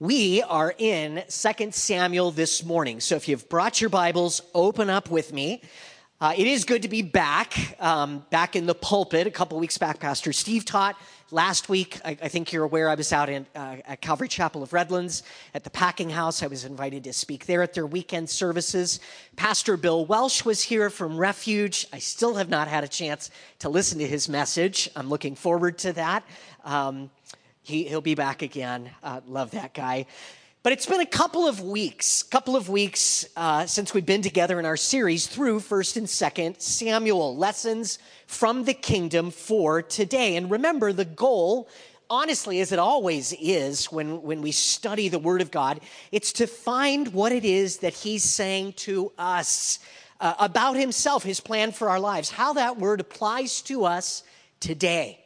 We are in 2 Samuel this morning. So if you've brought your Bibles, open up with me. Uh, it is good to be back, um, back in the pulpit. A couple weeks back, Pastor Steve taught. Last week, I, I think you're aware, I was out in, uh, at Calvary Chapel of Redlands at the Packing House. I was invited to speak there at their weekend services. Pastor Bill Welsh was here from Refuge. I still have not had a chance to listen to his message. I'm looking forward to that. Um, he, he'll be back again. Uh, love that guy. But it's been a couple of weeks, couple of weeks uh, since we've been together in our series through First and Second Samuel lessons from the kingdom for today. And remember, the goal, honestly, as it always is when when we study the Word of God, it's to find what it is that He's saying to us uh, about Himself, His plan for our lives, how that Word applies to us today.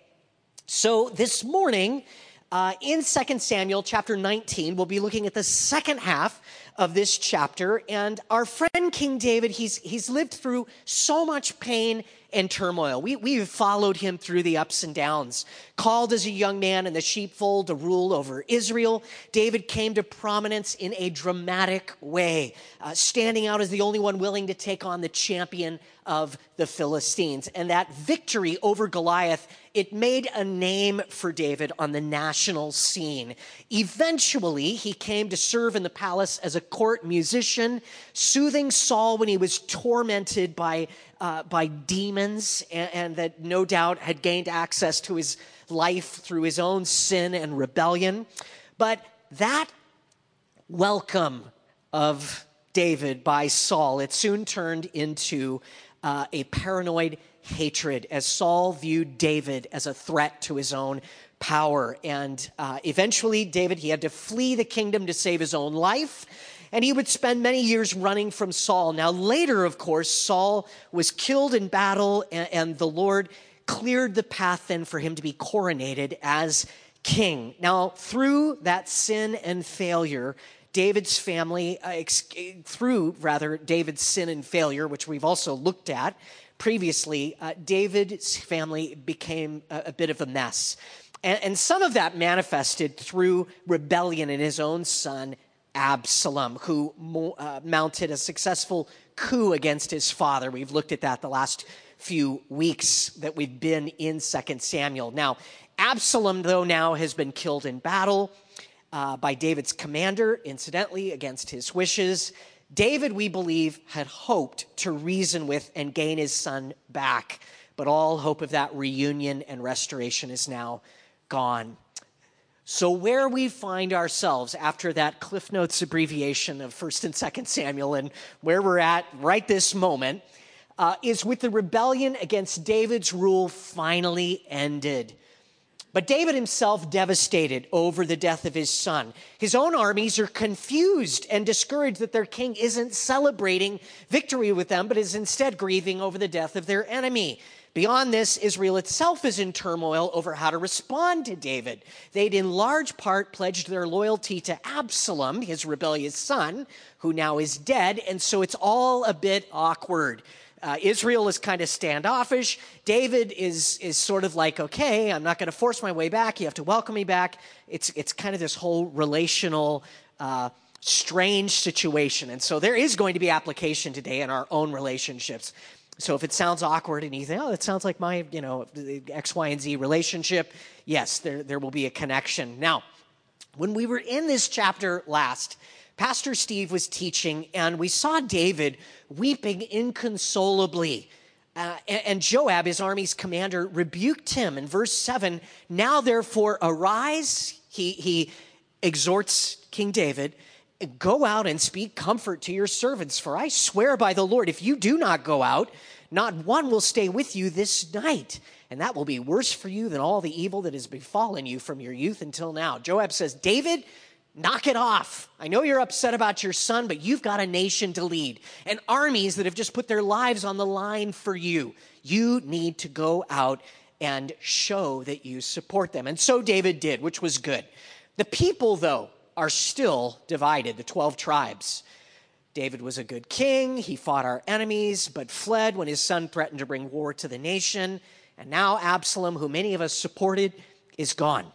So this morning uh, in 2 Samuel chapter 19, we'll be looking at the second half of this chapter. And our friend King David, he's, he's lived through so much pain and turmoil. We, we've followed him through the ups and downs. Called as a young man in the sheepfold to rule over Israel, David came to prominence in a dramatic way, uh, standing out as the only one willing to take on the champion of the Philistines. And that victory over Goliath, it made a name for David on the national scene. Eventually, he came to serve in the palace as a court musician, soothing Saul when he was tormented by uh, by demons, and, and that no doubt had gained access to his life through his own sin and rebellion. But that welcome of David by Saul, it soon turned into uh, a paranoid hatred as Saul viewed David as a threat to his own power. And uh, eventually, David, he had to flee the kingdom to save his own life and he would spend many years running from Saul. Now, later, of course, Saul was killed in battle, and, and the Lord cleared the path then for him to be coronated as king. Now, through that sin and failure, David's family, uh, ex- through rather David's sin and failure, which we've also looked at previously, uh, David's family became a, a bit of a mess. And, and, some of that manifested through rebellion in his own son Absalom, who uh, mounted a successful coup against his father. We've looked at that the last few weeks that we've been in 2 Samuel. Now, Absalom, though, now has been killed in battle uh, by David's commander, incidentally, against his wishes. David, we believe, had hoped to reason with and gain his son back, but all hope of that reunion and restoration is now gone. So, where we find ourselves after that Cliff Notes abbreviation of 1st and 2nd Samuel and where we're at right this moment uh, is with the rebellion against David's rule finally ended. But David himself devastated over the death of his son. His own armies are confused and discouraged that their king isn't celebrating victory with them, but is instead grieving over the death of their enemy. Beyond this, Israel itself is in turmoil over how to respond to David. They'd in large part pledged their loyalty to Absalom, his rebellious son, who now is dead, and so it's all a bit awkward. Uh, Israel is kind of standoffish. David is is sort of like, okay, I'm not going to force my way back. You have to welcome me back. It's it's kind of this whole relational. Uh, strange situation. And so there is going to be application today in our own relationships. So if it sounds awkward and you think, oh, that sounds like my, you know, X, Y, and Z relationship, yes, there, there will be a connection. Now, when we were in this chapter last, Pastor Steve was teaching, and we saw David weeping inconsolably. Uh, and, and Joab, his army's commander, rebuked him in verse 7 Now therefore arise, he, he exhorts King David Go out and speak comfort to your servants, for I swear by the Lord, if you do not go out, not one will stay with you this night. And that will be worse for you than all the evil that has befallen you from your youth until now. Joab says, David, knock it off. I know you're upset about your son, but you've got a nation to lead and armies that have just put their lives on the line for you. You need to go out and show that you support them. And so David did, which was good. The people, though, are still divided, the 12 tribes. David was a good king. He fought our enemies, but fled when his son threatened to bring war to the nation. And now Absalom, who many of us supported, is gone.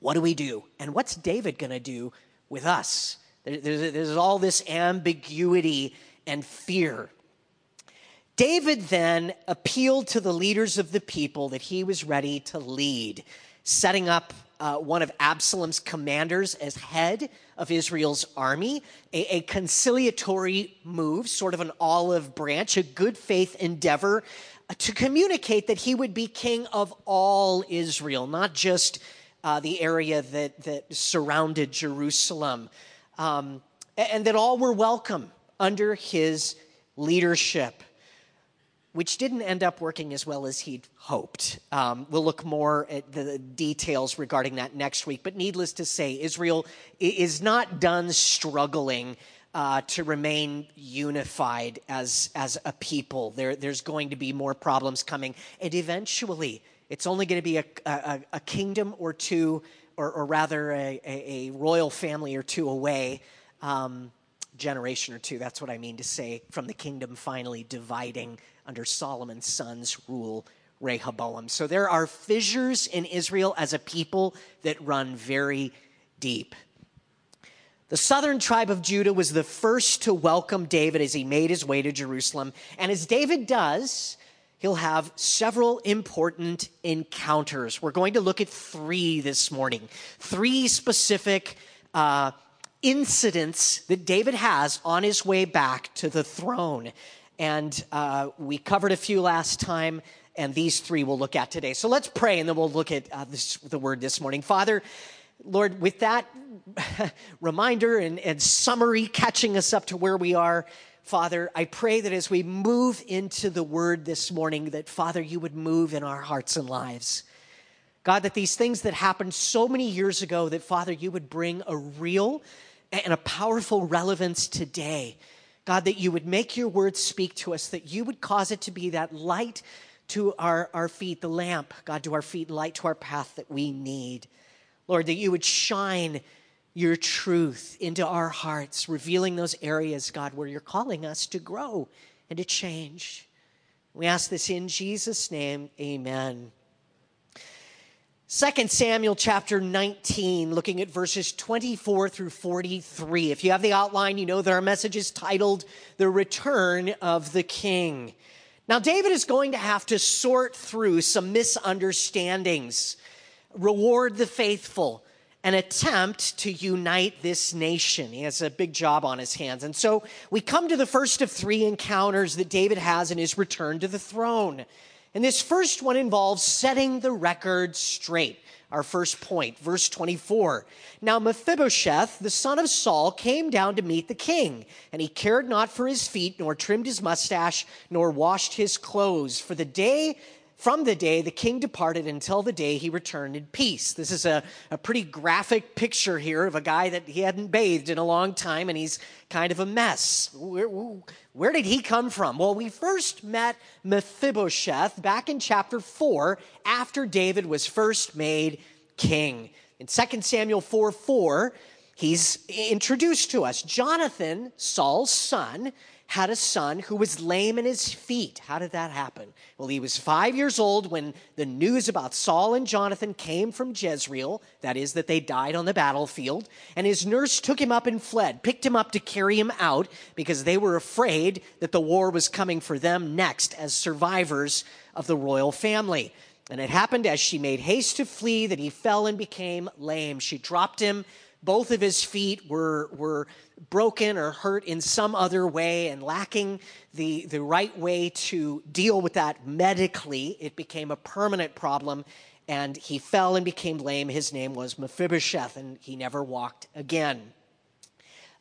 What do we do? And what's David going to do with us. There's, all this ambiguity and fear. David then appealed to the leaders of the people that he was ready to lead, setting up uh, one of Absalom's commanders as head of Israel's army, a, a, conciliatory move, sort of an olive branch, a good faith endeavor uh, to communicate that he would be king of all Israel, not just uh, the area that, that surrounded Jerusalem, um, and that all were welcome under his leadership which didn't end up working as well as he'd hoped. Um, we'll look more at the details regarding that next week. But needless to say, Israel is not done struggling uh, to remain unified as, as a people. There, there's going to be more problems coming. And eventually, it's only going to be a, a, a kingdom or two, or, or rather, a, a, royal family or two away. Um, generation or two, that's what I mean to say, from the kingdom finally dividing under Solomon's son's rule, Rehoboam. So there are fissures in Israel as a people that run very deep. The southern tribe of Judah was the first to welcome David as he made his way to Jerusalem. And as David does, he'll have several important encounters. We're going to look at three this morning, three specific uh, incidents that David has on his way back to the throne. And uh, we covered a few last time, and these three we'll look at today. So let's pray, and then we'll look at uh, this, the word this morning. Father, Lord, with that reminder and, and summary catching us up to where we are, Father, I pray that as we move into the word this morning, that Father, you would move in our hearts and lives. God, that these things that happened so many years ago, that Father, you would bring a real and a powerful relevance today. God, that you would make your word speak to us, that you would cause it to be that light to our, our feet, the lamp, God, to our feet, light to our path that we need. Lord, that you would shine your truth into our hearts, revealing those areas, God, where you're calling us to grow and to change. We ask this in Jesus' name. Amen. 2 Samuel chapter 19, looking at verses 24 through 43. If you have the outline, you know that our message is titled The Return of the King. Now, David is going to have to sort through some misunderstandings, reward the faithful, and attempt to unite this nation. He has a big job on his hands. And so we come to the first of three encounters that David has in his return to the throne. And this first one involves setting the record straight. Our first point, verse 24. Now Mephibosheth, the son of Saul, came down to meet the king, and he cared not for his feet, nor trimmed his mustache, nor washed his clothes. For the day from the day the king departed until the day he returned in peace. This is a, a pretty graphic picture here of a guy that he hadn't bathed in a long time and he's kind of a mess. Where, where did he come from? Well, we first met Mephibosheth back in chapter 4 after David was first made king. In 2 Samuel 4 4, he's introduced to us. Jonathan, Saul's son, had a son who was lame in his feet. How did that happen? Well, he was five years old when the news about Saul and Jonathan came from Jezreel, that is, that they died on the battlefield, and his nurse took him up and fled, picked him up to carry him out because they were afraid that the war was coming for them next as survivors of the royal family. And it happened as she made haste to flee that he fell and became lame. She dropped him both of his feet were, were broken or hurt in some other way and lacking the, the right way to deal with that medically. It became a permanent problem, and he fell and became lame. His name was Mephibosheth, and he never walked again.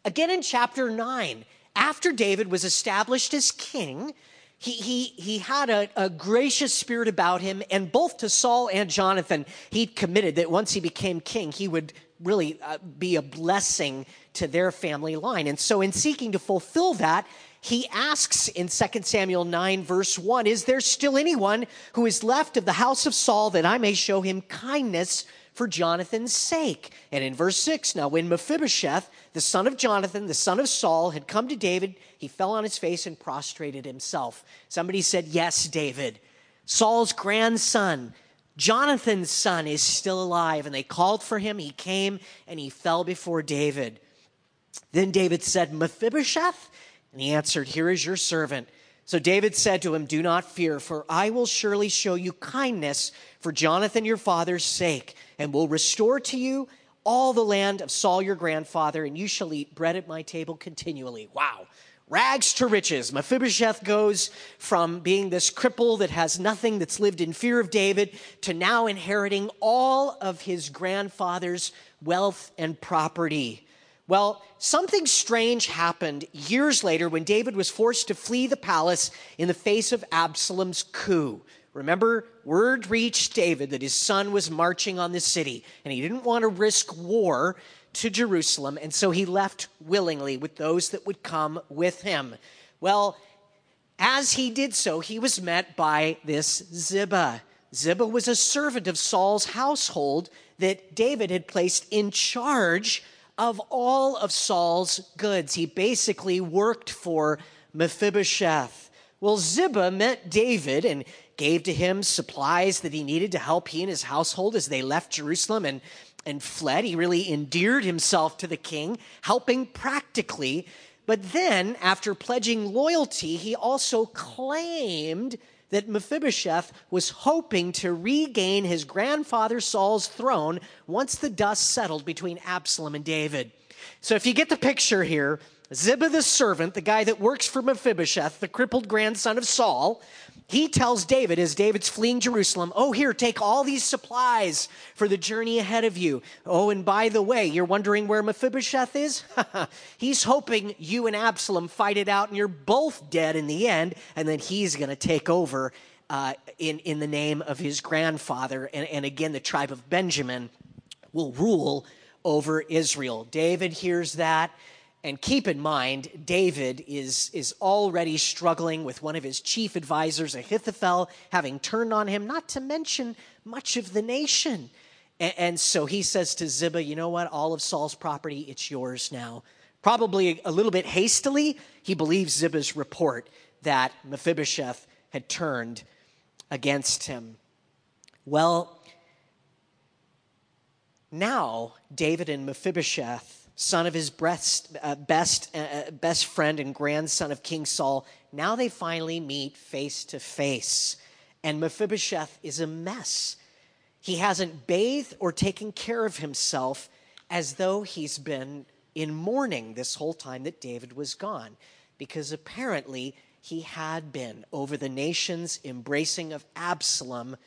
Again in chapter 9, after David was established as king, he, he, he had a, a, gracious spirit about him, and both to Saul and Jonathan, he'd committed that once he became king, he would really uh, be a blessing to their family line. And so, in seeking to fulfill that, he asks in 2 Samuel 9, verse 1 Is there still anyone who is left of the house of Saul that I may show him kindness for Jonathan's sake? And in verse 6, now when Mephibosheth, the son of Jonathan, the son of Saul, had come to David, he fell on his face and prostrated himself. Somebody said, Yes, David. Saul's grandson Jonathan's son is still alive. And they called for him. He came and he fell before David. Then David said, Mephibosheth? And he answered, Here is your servant. So David said to him, Do not fear, for I will surely show you kindness for Jonathan your father's sake, and will restore to you all the land of Saul your grandfather, and you shall eat bread at my table continually. Wow. Rags to riches. Mephibosheth goes from being this cripple that has nothing, that's lived in fear of David, to now inheriting all of his grandfather's wealth and property. Well, something strange happened years later when David was forced to flee the palace in the face of Absalom's coup. Remember, word reached David that his son was marching on the city, and he didn't want to risk war to Jerusalem, and so he left willingly with those that would come with him. Well, as he did so, he was met by this Ziba. Ziba was a servant of Saul's household that David had placed in charge of all of Saul's goods. He basically worked for Mephibosheth. Well, Ziba met David and gave to him supplies that he needed to help he and his household as they left Jerusalem and, and fled. He really endeared himself to the king, helping practically. But then, after pledging loyalty, he also claimed that Mephibosheth was hoping to regain his grandfather Saul's throne once the dust settled between Absalom and David. So, if you get the picture here, Ziba the servant, the guy that works for Mephibosheth, the crippled grandson of Saul, he tells David as David's fleeing Jerusalem, Oh, here, take all these supplies for the journey ahead of you. Oh, and by the way, you're wondering where Mephibosheth is? he's hoping you and Absalom fight it out and you're both dead in the end, and then he's going to take over uh, in, in the name of his grandfather. And, and again, the tribe of Benjamin will rule over Israel. David hears that. And keep in mind, David is, is already struggling with one of his chief advisors, Ahithophel, having turned on him, not to mention much of the nation. And, and so he says to Ziba, You know what? All of Saul's property, it's yours now. Probably a little bit hastily, he believes Ziba's report that Mephibosheth had turned against him. Well, now David and Mephibosheth son of his best, uh, best, uh, uh, best friend and grandson of King Saul. Now they finally meet face to face. And Mephibosheth is a mess. He hasn't bathed or taken care of himself as though he's been in mourning this whole time that David was gone, because apparently he had been over the nation's embracing of Absalom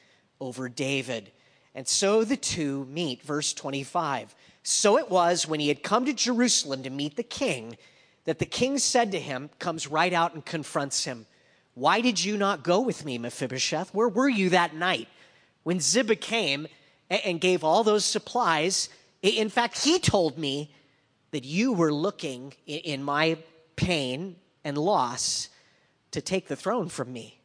over David. And so the two meet. Verse 25. So it was when he had come to Jerusalem to meet the king that the king said to him, comes right out and confronts him, Why did you not go with me, Mephibosheth? Where were you that night? When Ziba came and gave all those supplies, in fact, he told me that you were looking in my pain and loss to take the throne from me.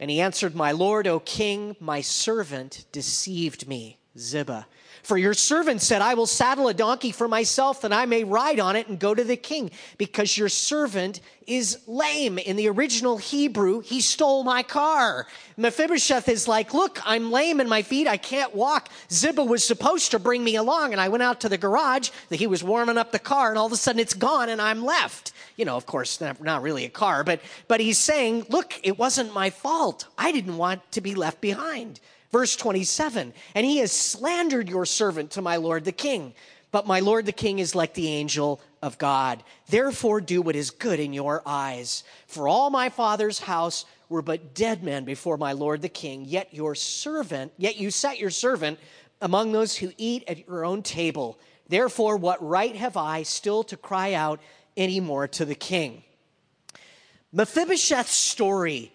And he answered, My Lord, O king, my servant deceived me, Ziba. For your servant said, I will saddle a donkey for myself that I may ride on it and go to the king, because your servant is lame. In the original Hebrew, he stole my car. Mephibosheth is like, Look, I'm lame in my feet. I can't walk. Ziba was supposed to bring me along, and I went out to the garage that he was warming up the car, and all of a sudden it's gone, and I'm left. You know, of course, not, really a car, but, but he's saying, Look, it wasn't my fault. I didn't want to be left behind. Verse 27 And he has slandered your servant to my lord the king. But my lord the king is like the angel of God. Therefore, do what is good in your eyes. For all my father's house were but dead men before my lord the king, yet your servant, yet you set your servant among those who eat at your own table. Therefore, what right have I still to cry out any more to the king? Mephibosheth's story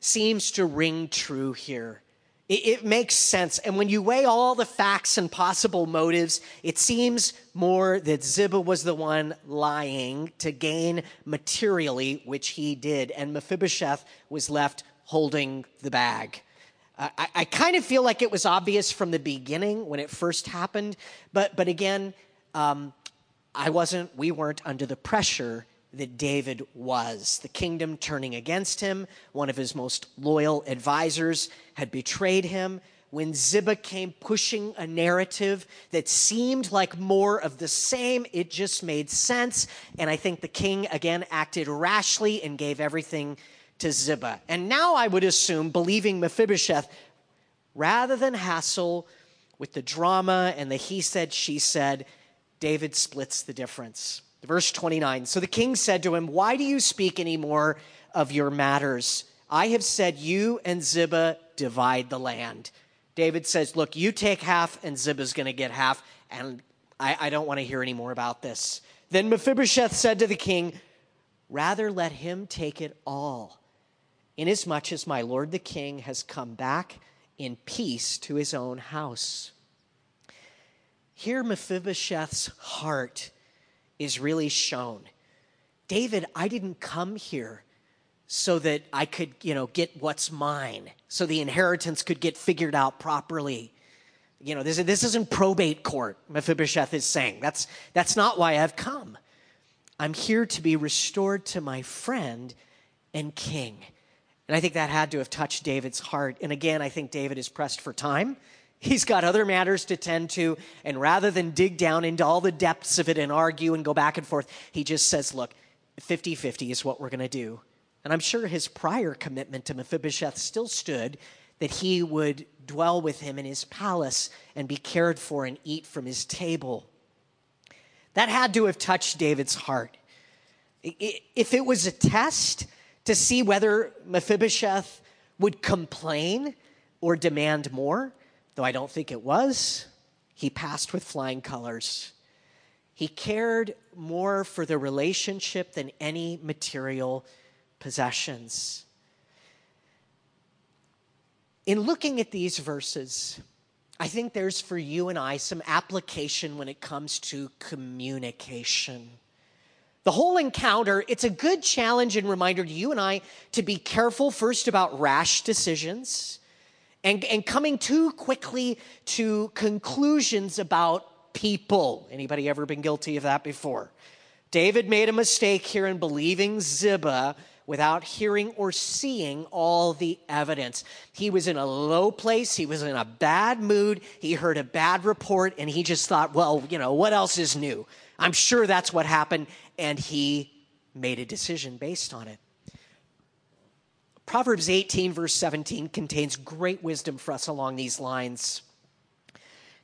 seems to ring true here. It, it makes sense. And when you weigh all the facts and possible motives, it seems more that Ziba was the one lying to gain materially, which he did, and Mephibosheth was left holding the bag. I, I kind of feel like it was obvious from the beginning when it first happened, but, but again, um, I wasn't, we weren't under the pressure that David was. The kingdom turning against him, one of his most loyal advisors had betrayed him. when Ziba came pushing a narrative that seemed like more of the same, it just made sense. And I think the king again acted rashly and gave everything to Ziba. And now I would assume, believing Mephibosheth, rather than hassle with the drama and the he said, she said, David splits the difference. Verse 29 So the king said to him, Why do you speak any more of your matters? I have said, You and Ziba divide the land. David says, Look, you take half, and Ziba's going to get half, and I, I don't want to hear any more about this. Then Mephibosheth said to the king, Rather let him take it all, inasmuch as my lord the king has come back in peace to his own house. Here, Mephibosheth's heart is really shown. David, I didn't come here so that I could, you know, get what's mine, so the inheritance could get figured out properly. You know, this, this isn't probate court, Mephibosheth is saying. That's, that's not why I've come. I'm here to be restored to my friend and king. And I think that had to have touched David's heart. And again, I think David is pressed for time. He's got other matters to tend to. And rather than dig down into all the depths of it and argue and go back and forth, he just says, look, 50 50 is what we're going to do. And I'm sure his prior commitment to Mephibosheth still stood that he would dwell with him in his palace and be cared for and eat from his table. That had to have touched David's heart. If it was a test to see whether Mephibosheth would complain or demand more, though I don't think it was, he passed with flying colors. He cared more for the relationship than any material possessions. In looking at these verses, I think there's for you and I some application when it comes to communication. The whole encounter, it's a good challenge and reminder to you and I to be careful first about rash decisions and, and coming too quickly to conclusions about people. Anybody ever been guilty of that before? David made a mistake here in believing Ziba without hearing or seeing all the evidence. He was in a low place, he was in a bad mood, he heard a bad report, and he just thought, well, you know, what else is new? I'm sure that's what happened, and he made a decision based on it. Proverbs 18, verse 17, contains great wisdom for us along these lines.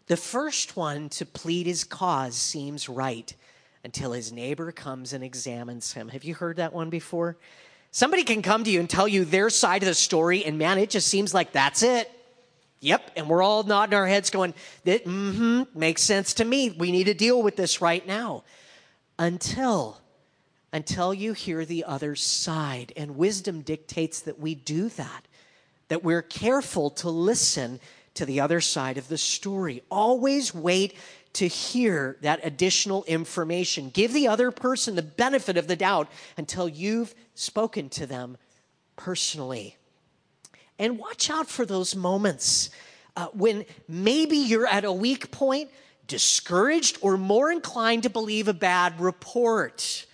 The first one to plead his cause seems right until his neighbor comes and examines him. Have you heard that one before? Somebody can come to you and tell you their side of the story, and man, it just seems like that's it. Yep, and we're all nodding our heads going, that mm-hmm, makes sense to me. We need to deal with this right now. Until until you hear the other side. And wisdom dictates that we do that, that we're careful to listen to the other side of the story. Always wait to hear that additional information. Give the other person the benefit of the doubt until you've spoken to them personally. And watch out for those moments uh, when maybe you're at a weak point, discouraged, or more inclined to believe a bad report.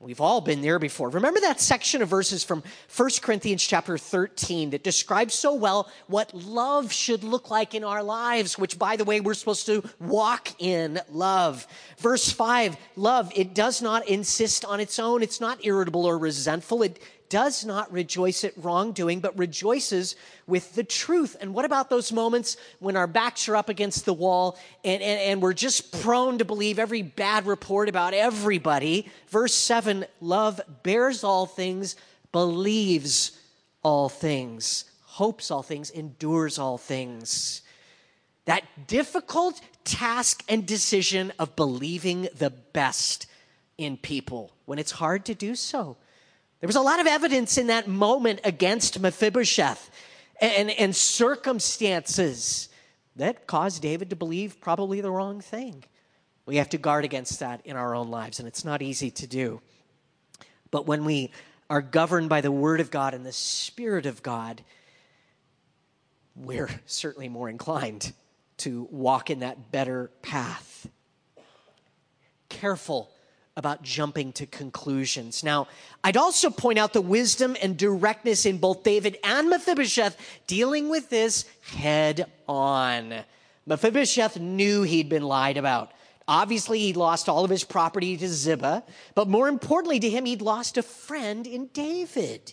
We've all been there before. Remember that section of verses from 1 Corinthians chapter 13 that describes so well what love should look like in our lives, which, by the way, we're supposed to walk in love. Verse 5 love, it does not insist on its own, it's not irritable or resentful. It does not rejoice at wrongdoing, but rejoices with the truth. And what about those moments when our backs are up against the wall and, and, and we're just prone to believe every bad report about everybody? Verse 7 love bears all things, believes all things, hopes all things, endures all things. That difficult task and decision of believing the best in people when it's hard to do so there was a lot of evidence in that moment against Mephibosheth and, and circumstances that caused David to believe probably the wrong thing. We have to guard against that in our own lives, and it's not easy to do. But when we are governed by the Word of God and the Spirit of God, we're certainly more inclined to walk in that better path. Careful about jumping to conclusions. Now, I'd also point out the wisdom and directness in both David and Mephibosheth dealing with this head on. Mephibosheth knew he'd been lied about. Obviously, he'd lost all of his property to Ziba, but more importantly to him, he'd lost a friend in David.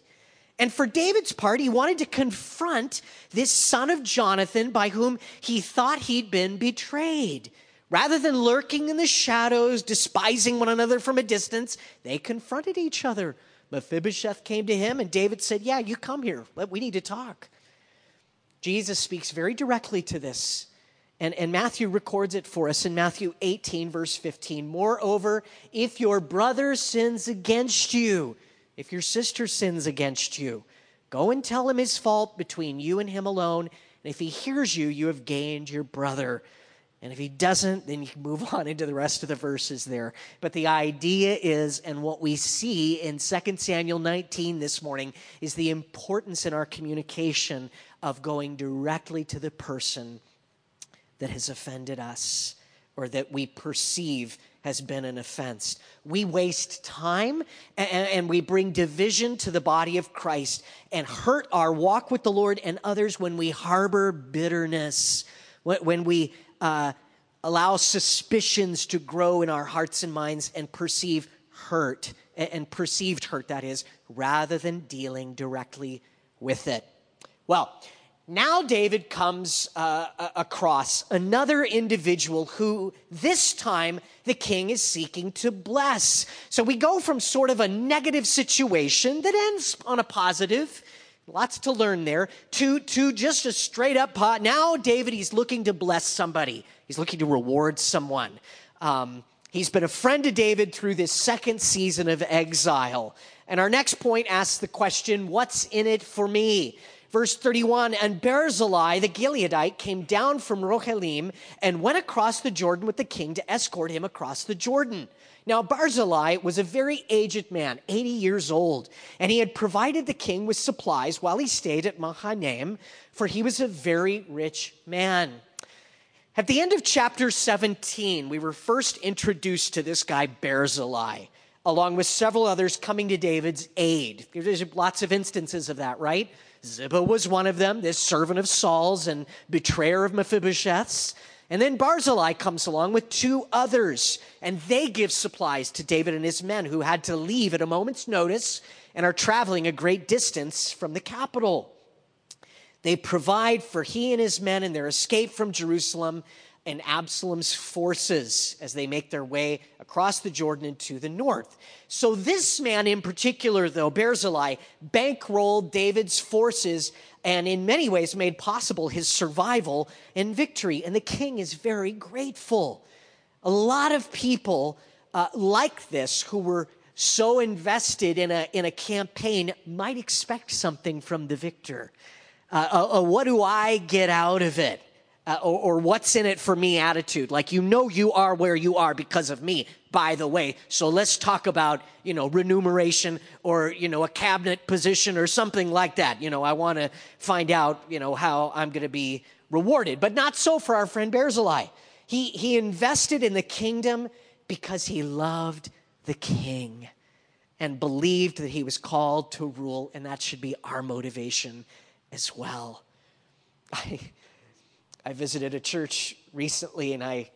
And for David's part, he wanted to confront this son of Jonathan by whom he thought he'd been betrayed. Rather than lurking in the shadows, despising one another from a distance, they confronted each other. Mephibosheth came to him, and David said, Yeah, you come here. We need to talk. Jesus speaks very directly to this. And, and Matthew records it for us in Matthew 18, verse 15. Moreover, if your brother sins against you, if your sister sins against you, go and tell him his fault between you and him alone. And if he hears you, you have gained your brother. And if he doesn't, then you can move on into the rest of the verses there. But the idea is, and what we see in 2 Samuel 19 this morning, is the importance in our communication of going directly to the person that has offended us or that we perceive has been an offense. We waste time and, and, we bring division to the body of Christ and hurt our walk with the Lord and others when we harbor bitterness, when, when we uh, allow suspicions to grow in our hearts and minds and perceive hurt, and, perceived hurt, that is, rather than dealing directly with it. Well, now David comes uh, across another individual who this time the king is seeking to bless. So we go from sort of a negative situation that ends on a positive, lots to learn there, to, to just a straight up pot. Now David, he's looking to bless somebody. He's looking to reward someone. Um, he's been a friend to David through this second season of exile. And our next point asks the question, what's in it for me? Verse 31 And Barzillai the Gileadite came down from Rogelim and went across the Jordan with the king to escort him across the Jordan. Now, Barzillai was a very aged man, 80 years old, and he had provided the king with supplies while he stayed at Mahanaim, for he was a very rich man. At the end of chapter 17, we were first introduced to this guy, Barzillai, along with several others coming to David's aid. There's lots of instances of that, right? Ziba was one of them, this servant of Saul's and betrayer of Mephibosheth's. And then Barzillai comes along with two others, and they give supplies to David and his men who had to leave at a moment's notice and are traveling a great distance from the capital. They provide for he and his men in their escape from Jerusalem and Absalom's forces as they make their way across the Jordan into the north. So, this man in particular, though, Barzillai, bankrolled David's forces and in many ways made possible his survival and victory. And the king is very grateful. A lot of people uh, like this who were so invested in a, in a campaign might expect something from the victor. Uh, uh, uh what do I get out of it? Uh, or, or what's in it for me attitude. Like, you know, you are where you are because of me, by the way. So let's talk about, you know, remuneration or, you know, a cabinet position or something like that. You know, I want to find out, you know, how I'm going to be rewarded. But not so for our friend Barzillai. He, he invested in the kingdom because he loved the king and believed that he was called to rule, and that should be our motivation as well. I, visited a church recently and I,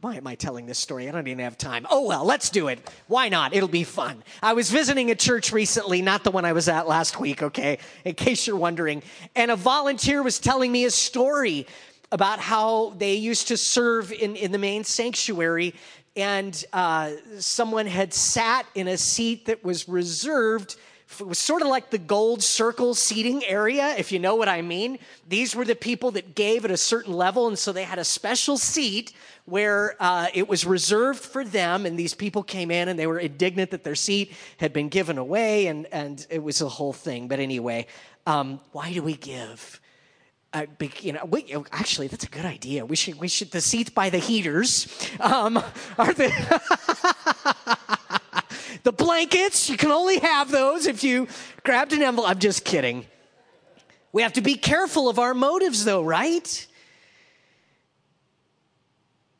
why am I telling this story? I don't even have time. Oh, well, let's do it. Why not? It'll be fun. I was visiting a church recently, not the one I was at last week, okay, in case you're wondering. And a volunteer was telling me a story about how they used to serve in, in the main sanctuary and uh, someone had sat in a seat that was reserved it was sort of like the gold circle seating area, if you know what I mean. These were the people that gave at a certain level, and so they had a special seat where uh, it was reserved for them, and these people came in and they were indignant that their seat had been given away, and, and it was a whole thing. But anyway, um, why do we give? Uh, you know, we, actually, that's a good idea. We should, we should, the seats by the heaters um, are the. The blankets, you can only have those if you grabbed an envelope. I'm just kidding. We have to be careful of our motives, though, right?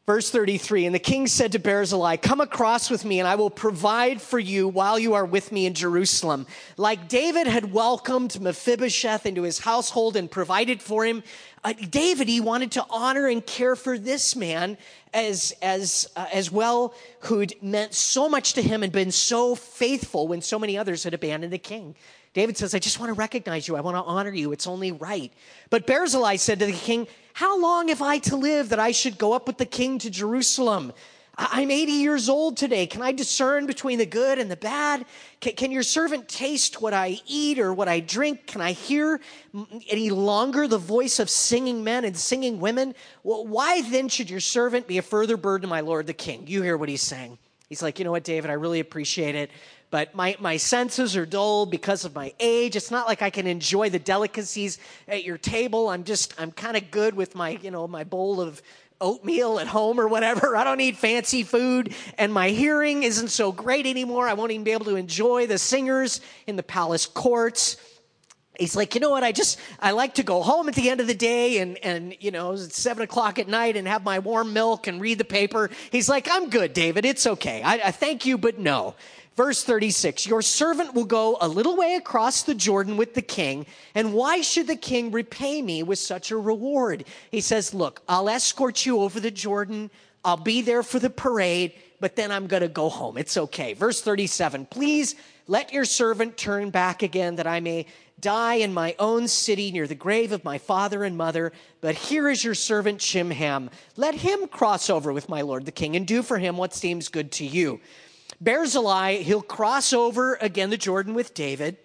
Verse 33 And the king said to Barzillai, Come across with me, and I will provide for you while you are with me in Jerusalem. Like David had welcomed Mephibosheth into his household and provided for him, uh, David, he wanted to honor and care for this man as, as, uh, as well, who'd meant so much to him and been so faithful when so many others had abandoned the king. David says, I just want to recognize you. I want to honor you. It's only right. But Barzillai said to the king, How long have I to live that I should go up with the king to Jerusalem? I'm 80 years old today. Can I discern between the good and the bad? Can, can, your servant taste what I eat or what I drink? Can I hear any longer the voice of singing men and singing women? Well, why then should your servant be a further burden to my lord the king? You hear what he's saying. He's like, you know what, David, I really appreciate it but my, my senses are dull because of my age. It's not like I can enjoy the delicacies at your table. I'm just, I'm kind of good with my, you know, my bowl of oatmeal at home or whatever. I don't need fancy food. And my hearing isn't so great anymore. I won't even be able to enjoy the singers in the palace courts. He's like, you know what? I just, I like to go home at the end of the day and, and, you know, it's seven o'clock at night and have my warm milk and read the paper. He's like, I'm good, David. It's okay. I, I thank you, but no. Verse 36 Your servant will go a little way across the Jordan with the king, and why should the king repay me with such a reward? He says, Look, I'll escort you over the Jordan, I'll be there for the parade, but then I'm going to go home. It's okay. Verse 37 Please let your servant turn back again that I may die in my own city near the grave of my father and mother. But here is your servant Chimham. Let him cross over with my lord the king and do for him what seems good to you. Barzillai, he'll cross over again the Jordan with David,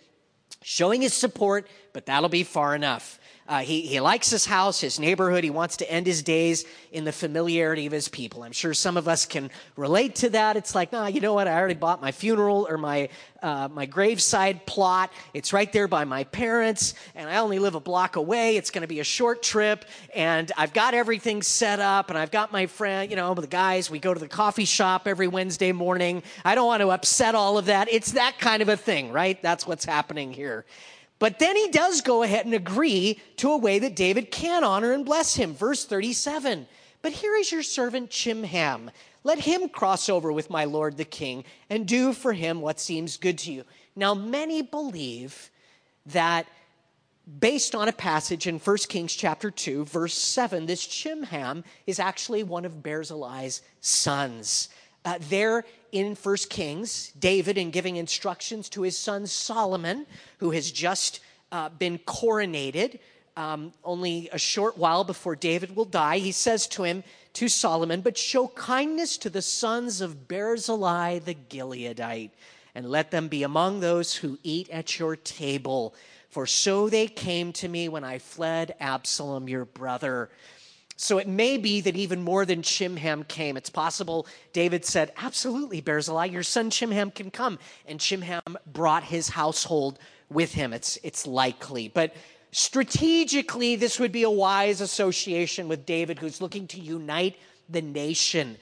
showing his support, but that'll be far enough. Uh, he, he likes his house, his neighborhood. He wants to end his days in the familiarity of his people. I'm sure some of us can relate to that. It's like, nah, you know what? I already bought my funeral or my, uh, my graveside plot. It's right there by my parents, and I only live a block away. It's going to be a short trip, and I've got everything set up, and I've got my friend, you know, the guys, we go to the coffee shop every Wednesday morning. I don't want to upset all of that. It's that kind of a thing, right? That's what's happening here. But then he does go ahead and agree to a way that David can honor and bless him. Verse 37 But here is your servant Chimham. Let him cross over with my lord the king and do for him what seems good to you. Now, many believe that based on a passage in 1 Kings chapter 2, verse 7, this Chimham is actually one of Barzillai's sons. Uh, there in First Kings, David, in giving instructions to his son Solomon, who has just uh, been coronated um, only a short while before David will die, he says to him, to Solomon, but show kindness to the sons of Barzillai the Gileadite, and let them be among those who eat at your table. For so they came to me when I fled Absalom, your brother. So it may be that even more than Chimham came. It's possible David said, Absolutely, Barzillai, your son Chimham can come. And Chimham brought his household with him. It's, it's likely. But strategically, this would be a wise association with David, who's looking to unite the nation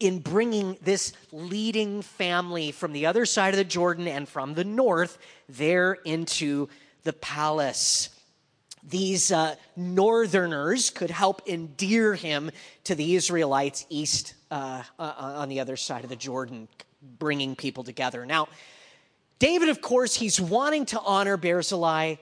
in bringing this leading family from the other side of the Jordan and from the north there into the palace these uh, northerners could help endear him to the Israelites east uh, uh, on the other side of the Jordan, bringing people together. Now, David, of course, he's wanting to honor Barzillai,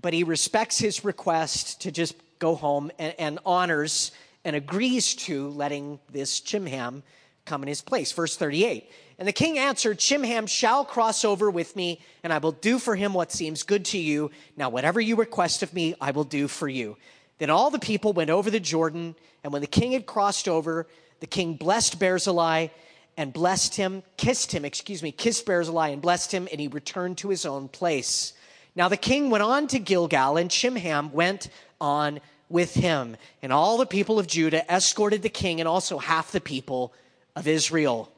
but he respects his request to just go home and, and honors and agrees to letting this Chimham come in his place. Verse 38 and the king answered, Chimham shall cross over with me, and I will do for him what seems good to you. Now, whatever you request of me, I will do for you. Then all the people went over the Jordan, and when the king had crossed over, the king blessed Barzillai and blessed him, kissed him, excuse me, kissed Barzillai and blessed him, and he returned to his own place. Now the king went on to Gilgal, and Chimham went on with him. And all the people of Judah escorted the king and also half the people of Israel.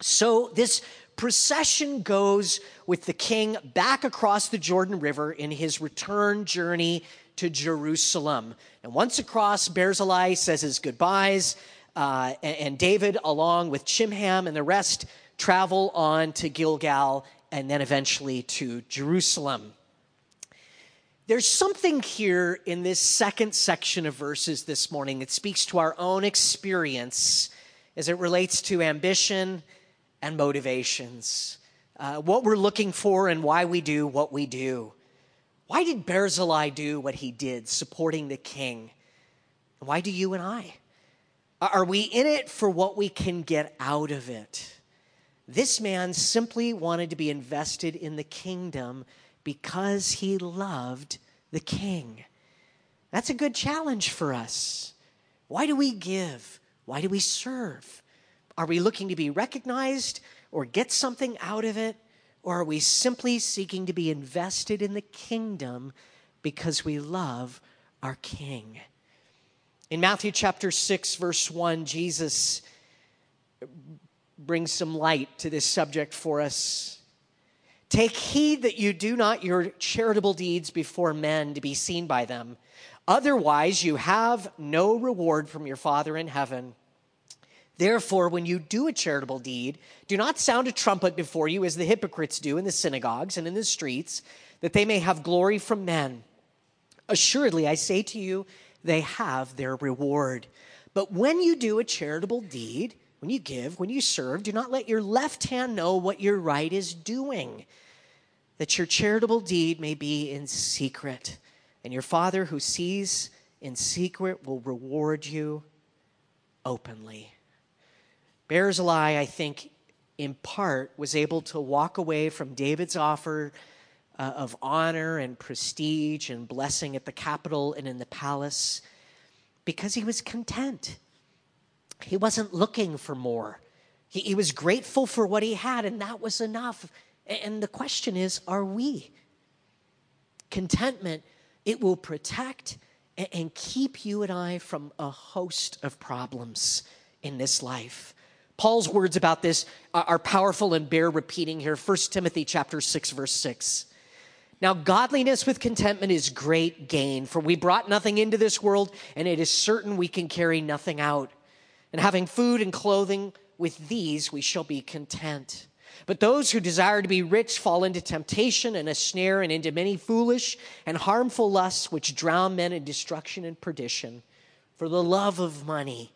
So this procession goes with the king back across the Jordan River in his return journey to Jerusalem. And once across, Barzillai says his goodbyes, uh, and, and David, along with Chimham and the rest, travel on to Gilgal and then eventually to Jerusalem. There's something here in this second section of verses this morning that speaks to our own experience as it relates to ambition and motivations, uh, what we're looking for and why we do what we do. Why did Barzillai do what he did, supporting the king? Why do you and I? Are we in it for what we can get out of it? This man simply wanted to be invested in the kingdom because he loved the king. That's a good challenge for us. Why do we give? Why do we serve? Are we looking to be recognized or get something out of it? Or are we simply seeking to be invested in the kingdom because we love our king? In Matthew chapter 6, verse 1, Jesus brings some light to this subject for us. Take heed that you do not your charitable deeds before men to be seen by them. Otherwise, you have no reward from your Father in heaven. Therefore, when you do a charitable deed, do not sound a trumpet before you as the hypocrites do in the synagogues and in the streets, that they may have glory from men. Assuredly, I say to you, they have their reward. But when you do a charitable deed, when you give, when you serve, do not let your left hand know what your right is doing, that your charitable deed may be in secret. And your Father who sees in secret will reward you openly. Barzillai, I think, in part, was able to walk away from David's offer uh, of honor and prestige and blessing at the capital and in the palace because he was content. He wasn't looking for more. He, he was grateful for what he had, and that was enough. And the question is are we? Contentment, it will protect and keep you and I from a host of problems in this life. Paul's words about this are powerful and bear repeating here. 1 Timothy chapter 6 verse 6. Now, godliness with contentment is great gain, for we brought nothing into this world, and it is certain we can carry nothing out. And having food and clothing, with these we shall be content. But those who desire to be rich fall into temptation and a snare and into many foolish and harmful lusts which drown men in destruction and perdition. For the love of money,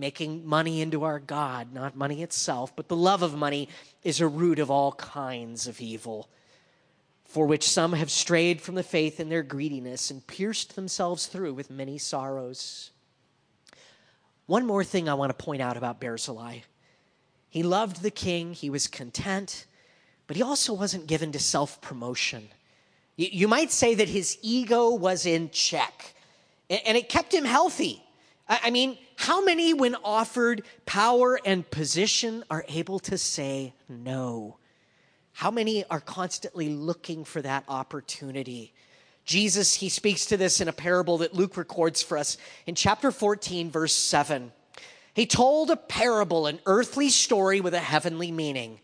making money into our God, not money itself, but the love of money is a root of all kinds of evil for which some have strayed from the faith in their greediness and pierced themselves through with many sorrows. One more thing I want to point out about Barzillai. He loved the king, he was content, but he also wasn't given to self promotion. You might say that his ego was in check, and it kept him healthy. I mean, how many, when offered power and position, are able to say no? How many are constantly looking for that opportunity? Jesus, he speaks to this in a parable that Luke records for us in chapter 14, verse 7. He told a parable, an earthly story with a heavenly meaning.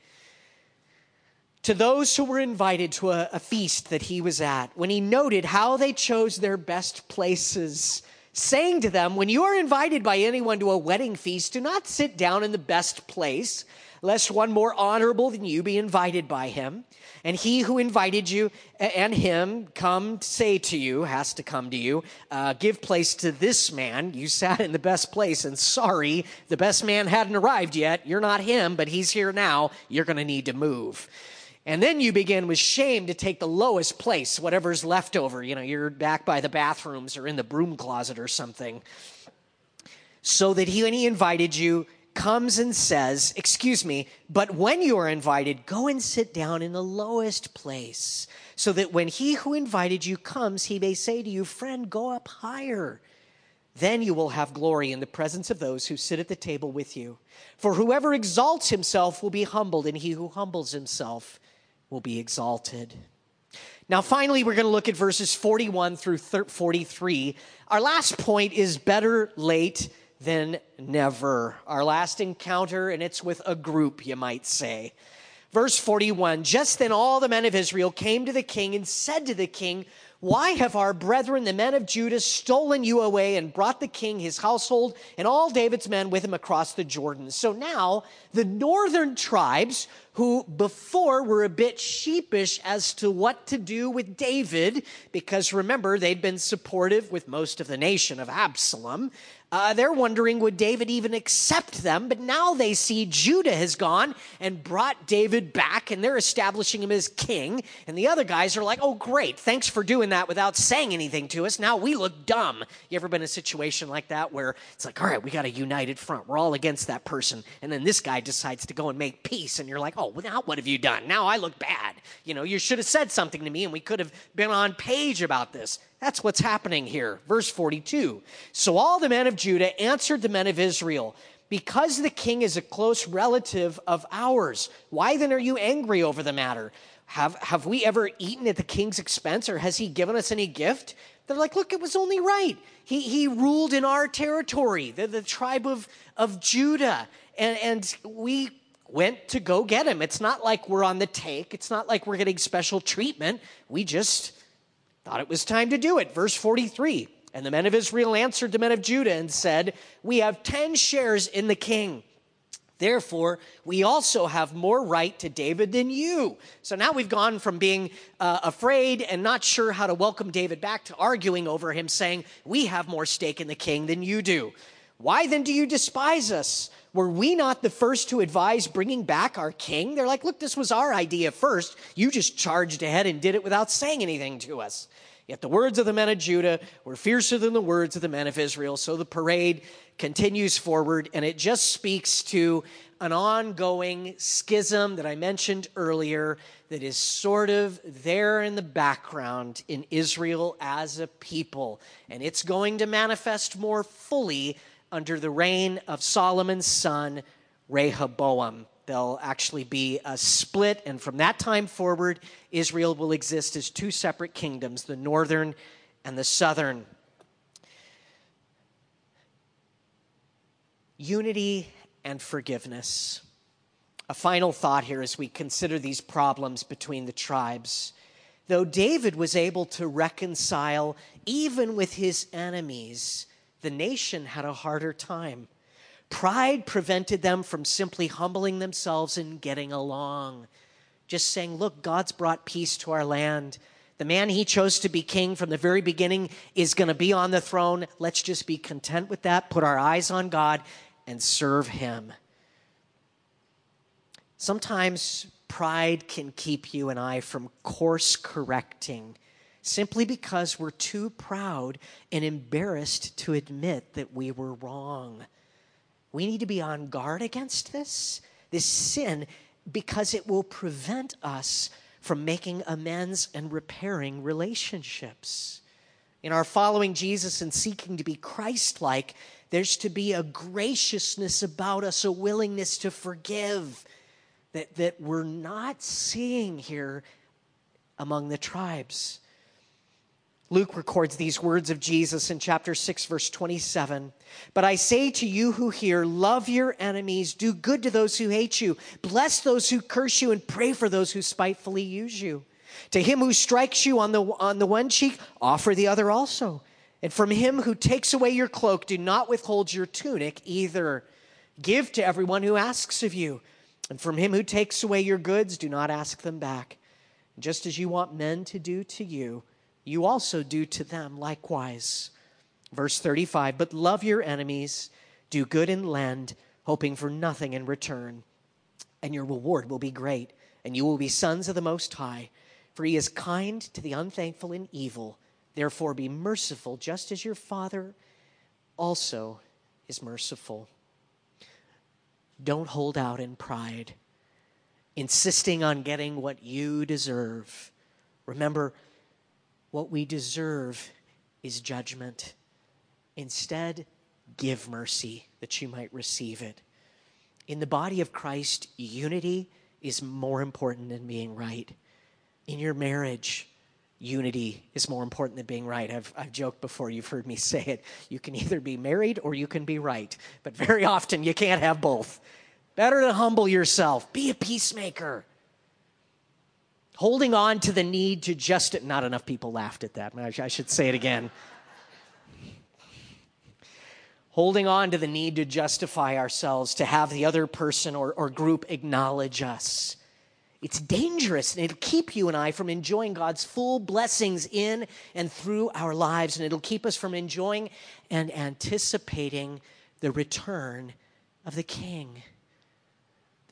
To those who were invited to a, a, feast that he was at, when he noted how they chose their best places, saying to them, When you are invited by anyone to a wedding feast, do not sit down in the best place lest one more honorable than you be invited by him. And he who invited you and him come say to you, has to come to you, uh, give place to this man. You sat in the best place, and sorry, the best man hadn't arrived yet. You're not him, but he's here now. You're going to need to move. And then you begin with shame to take the lowest place, whatever's left over. You know, you're back by the bathrooms or in the broom closet or something. So that he, when he invited you, comes and says, Excuse me, but when you are invited, go and sit down in the lowest place, so that when he who invited you comes, he may say to you, Friend, go up higher. Then you will have glory in the presence of those who sit at the table with you. For whoever exalts himself will be humbled, and he who humbles himself will be exalted. Now, finally, we're going to look at verses 41 through 43. Our last point is better late than never. Our last encounter, and it's with a group, you might say. Verse 41 Just then all the men of Israel came to the king and said to the king, Why have our brethren, the men of Judah, stolen you away and brought the king, his household, and all David's men with him across the Jordan? So now the northern tribes, who before were a bit sheepish as to what to do with David, because remember, they'd been supportive with most of the nation of Absalom, uh, they're wondering would David even accept them? But now they see Judah has gone and brought David back, and they're establishing him as king. And the other guys are like, oh, great, thanks for doing that without saying anything to us. Now we look dumb. You ever been in a situation like that where it's like, all right, we got a united front. We're all against that person. And then this guy decides to go and make peace, and you're like, oh, well, now what have you done? Now I look bad. You know, you should have said something to me, and we could have been on page about this. That's what's happening here. Verse 42. So all the men of Judah answered the men of Israel, Because the king is a close relative of ours, why then are you angry over the matter? Have, have we ever eaten at the king's expense, or has he given us any gift? They're like, Look, it was only right. He, he ruled in our territory, the, the tribe of, of Judah, and, and we went to go get him. It's not like we're on the take, it's not like we're getting special treatment. We just thought it was time to do it. Verse 43 And the men of Israel answered the men of Judah and said, We have 10 shares in the king. Therefore, we also have more right to David than you. So now we've gone from being uh, afraid and not sure how to welcome David back to arguing over him, saying, We have more stake in the king than you do. Why then do you despise us? Were we not the first to advise bringing back our king? They're like, Look, this was our idea first. You just charged ahead and did it without saying anything to us. Yet the words of the men of Judah were fiercer than the words of the men of Israel. So the parade continues forward, and it just speaks to an ongoing schism that I mentioned earlier that is sort of there in the background in Israel as a people. And it's going to manifest more fully under the reign of Solomon's son, Rehoboam. There'll actually be a split, and from that time forward, Israel will exist as two separate kingdoms the northern and the southern. Unity and forgiveness. A final thought here as we consider these problems between the tribes. Though David was able to reconcile even with his enemies, the nation had a harder time. Pride prevented them from simply humbling themselves and getting along. Just saying, look, God's brought peace to our land. The man he chose to be king from the very beginning is going to be on the throne. Let's just be content with that, put our eyes on God, and serve him. Sometimes pride can keep you and I from course correcting simply because we're too proud and embarrassed to admit that we were wrong. We need to be on guard against this, this sin, because it will prevent us from making amends and repairing relationships. In our following Jesus and seeking to be Christ like, there's to be a graciousness about us, a willingness to forgive that, that we're not seeing here among the tribes. Luke records these words of Jesus in chapter 6, verse 27. But I say to you who hear, love your enemies, do good to those who hate you, bless those who curse you, and pray for those who spitefully use you. To him who strikes you on the, on the one cheek, offer the other also. And from him who takes away your cloak, do not withhold your tunic either. Give to everyone who asks of you. And from him who takes away your goods, do not ask them back. Just as you want men to do to you, you also do to them likewise. Verse 35 But love your enemies, do good and lend, hoping for nothing in return, and your reward will be great, and you will be sons of the Most High. For he is kind to the unthankful and evil. Therefore, be merciful, just as your Father also is merciful. Don't hold out in pride, insisting on getting what you deserve. Remember, what we deserve is judgment. Instead, give mercy that you might receive it. In the body of Christ, unity is more important than being right. In your marriage, unity is more important than being right. I've, I've joked before, you've heard me say it. You can either be married or you can be right, but very often you can't have both. Better to humble yourself, be a peacemaker. Holding on to the need to just, not enough people laughed at that. I should say it again. Holding on to the need to justify ourselves, to have the other person or, or group acknowledge us. It's dangerous and it'll keep you and I from enjoying God's full blessings in and through our lives, and it'll keep us from enjoying and anticipating the return of the King.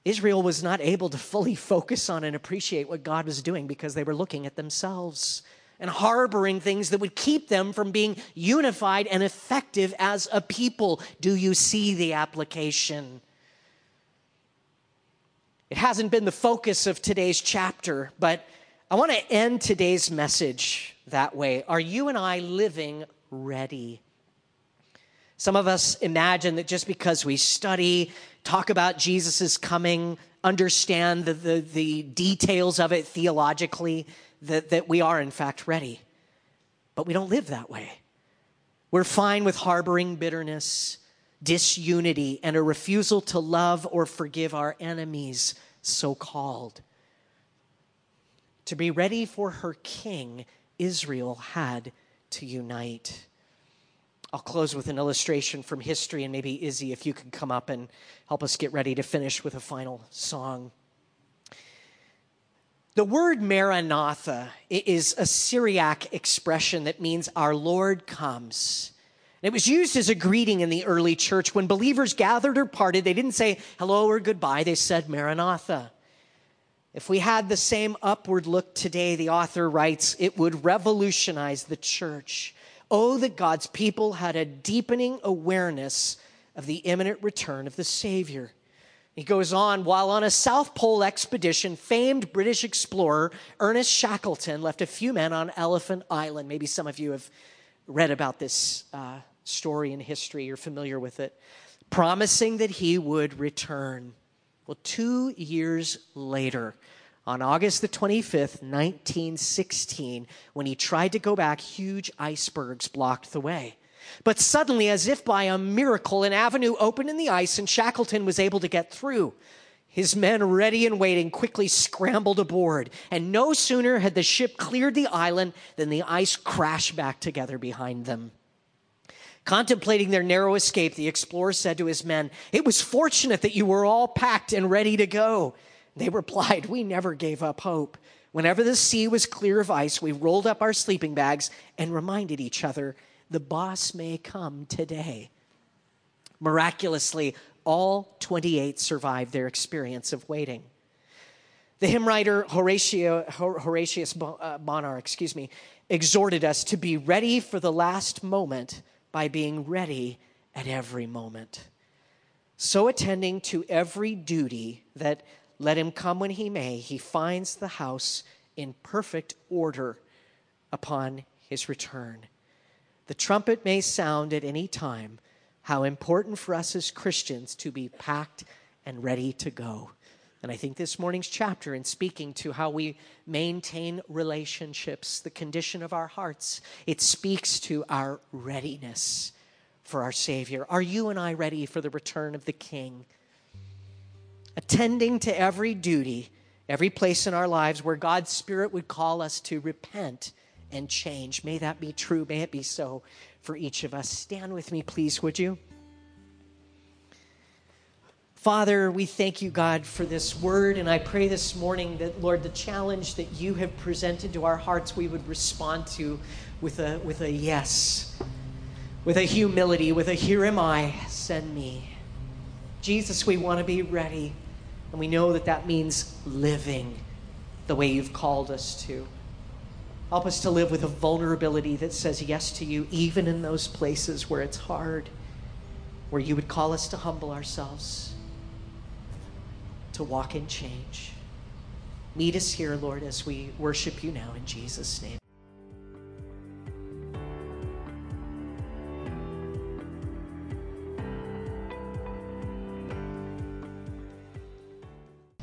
Israel was not able to fully focus on and appreciate what God was doing because they were looking at themselves and harboring things that would keep them from being unified and effective as a people. Do you see the application? It hasn't been the focus of today's chapter, but I want to end today's message that way. Are you and I living ready? Some of us imagine that just because we study, talk about Jesus' coming, understand the, the, the, details of it theologically, that, that we are in fact ready. But we don't live that way. We're fine with harboring bitterness, disunity, and a refusal to love or forgive our enemies, so called. To be ready for her king, Israel had to unite. I'll close with an illustration from history, and maybe Izzy, if you could come up and help us get ready to finish with a final song. The word Maranatha is a Syriac expression that means our Lord comes. It was used as a greeting in the early church. When believers gathered or parted, they didn't say hello or goodbye, they said Maranatha. If we had the same upward look today, the author writes, it would revolutionize the church. Oh, that God's people had a deepening awareness of the imminent return of the Savior. He goes on, while on a South Pole expedition, famed British explorer Ernest Shackleton left a few men on Elephant Island. Maybe some of you have read about this uh, story in history, you're familiar with it, promising that he would return. Well, two years later, on August the 25th, 1916, when he tried to go back, huge icebergs blocked the way. But suddenly, as if by a miracle, an avenue opened in the ice and Shackleton was able to get through. His men, ready and waiting, quickly scrambled aboard. And no sooner had the ship cleared the island than the ice crashed back together behind them. Contemplating their narrow escape, the explorer said to his men, It was fortunate that you were all packed and ready to go. They replied, We never gave up hope. Whenever the sea was clear of ice, we rolled up our sleeping bags and reminded each other, The boss may come today. Miraculously, all 28 survived their experience of waiting. The hymn writer Horatio, Horatius uh, Bonar, excuse me, exhorted us to be ready for the last moment by being ready at every moment. So attending to every duty that let him come when he may, he finds the house in perfect order upon his return. The trumpet may sound at any time. How important for us as Christians to be packed and ready to go. And I think this morning's chapter, in speaking to how we maintain relationships, the condition of our hearts, it speaks to our readiness for our Savior. Are you and I ready for the return of the King? Attending to every duty, every place in our lives where God's Spirit would call us to repent and change. May that be true. May it be so for each of us. Stand with me, please, would you? Father, we thank you, God, for this word. And I pray this morning that, Lord, the challenge that you have presented to our hearts, we would respond to with a, with a yes, with a humility, with a here am I, send me. Jesus, we want to be ready. And we know that that means living the way you've called us to. Help us to live with a vulnerability that says yes to you, even in those places where it's hard, where you would call us to humble ourselves, to walk in change. Meet us here, Lord, as we worship you now in Jesus' name.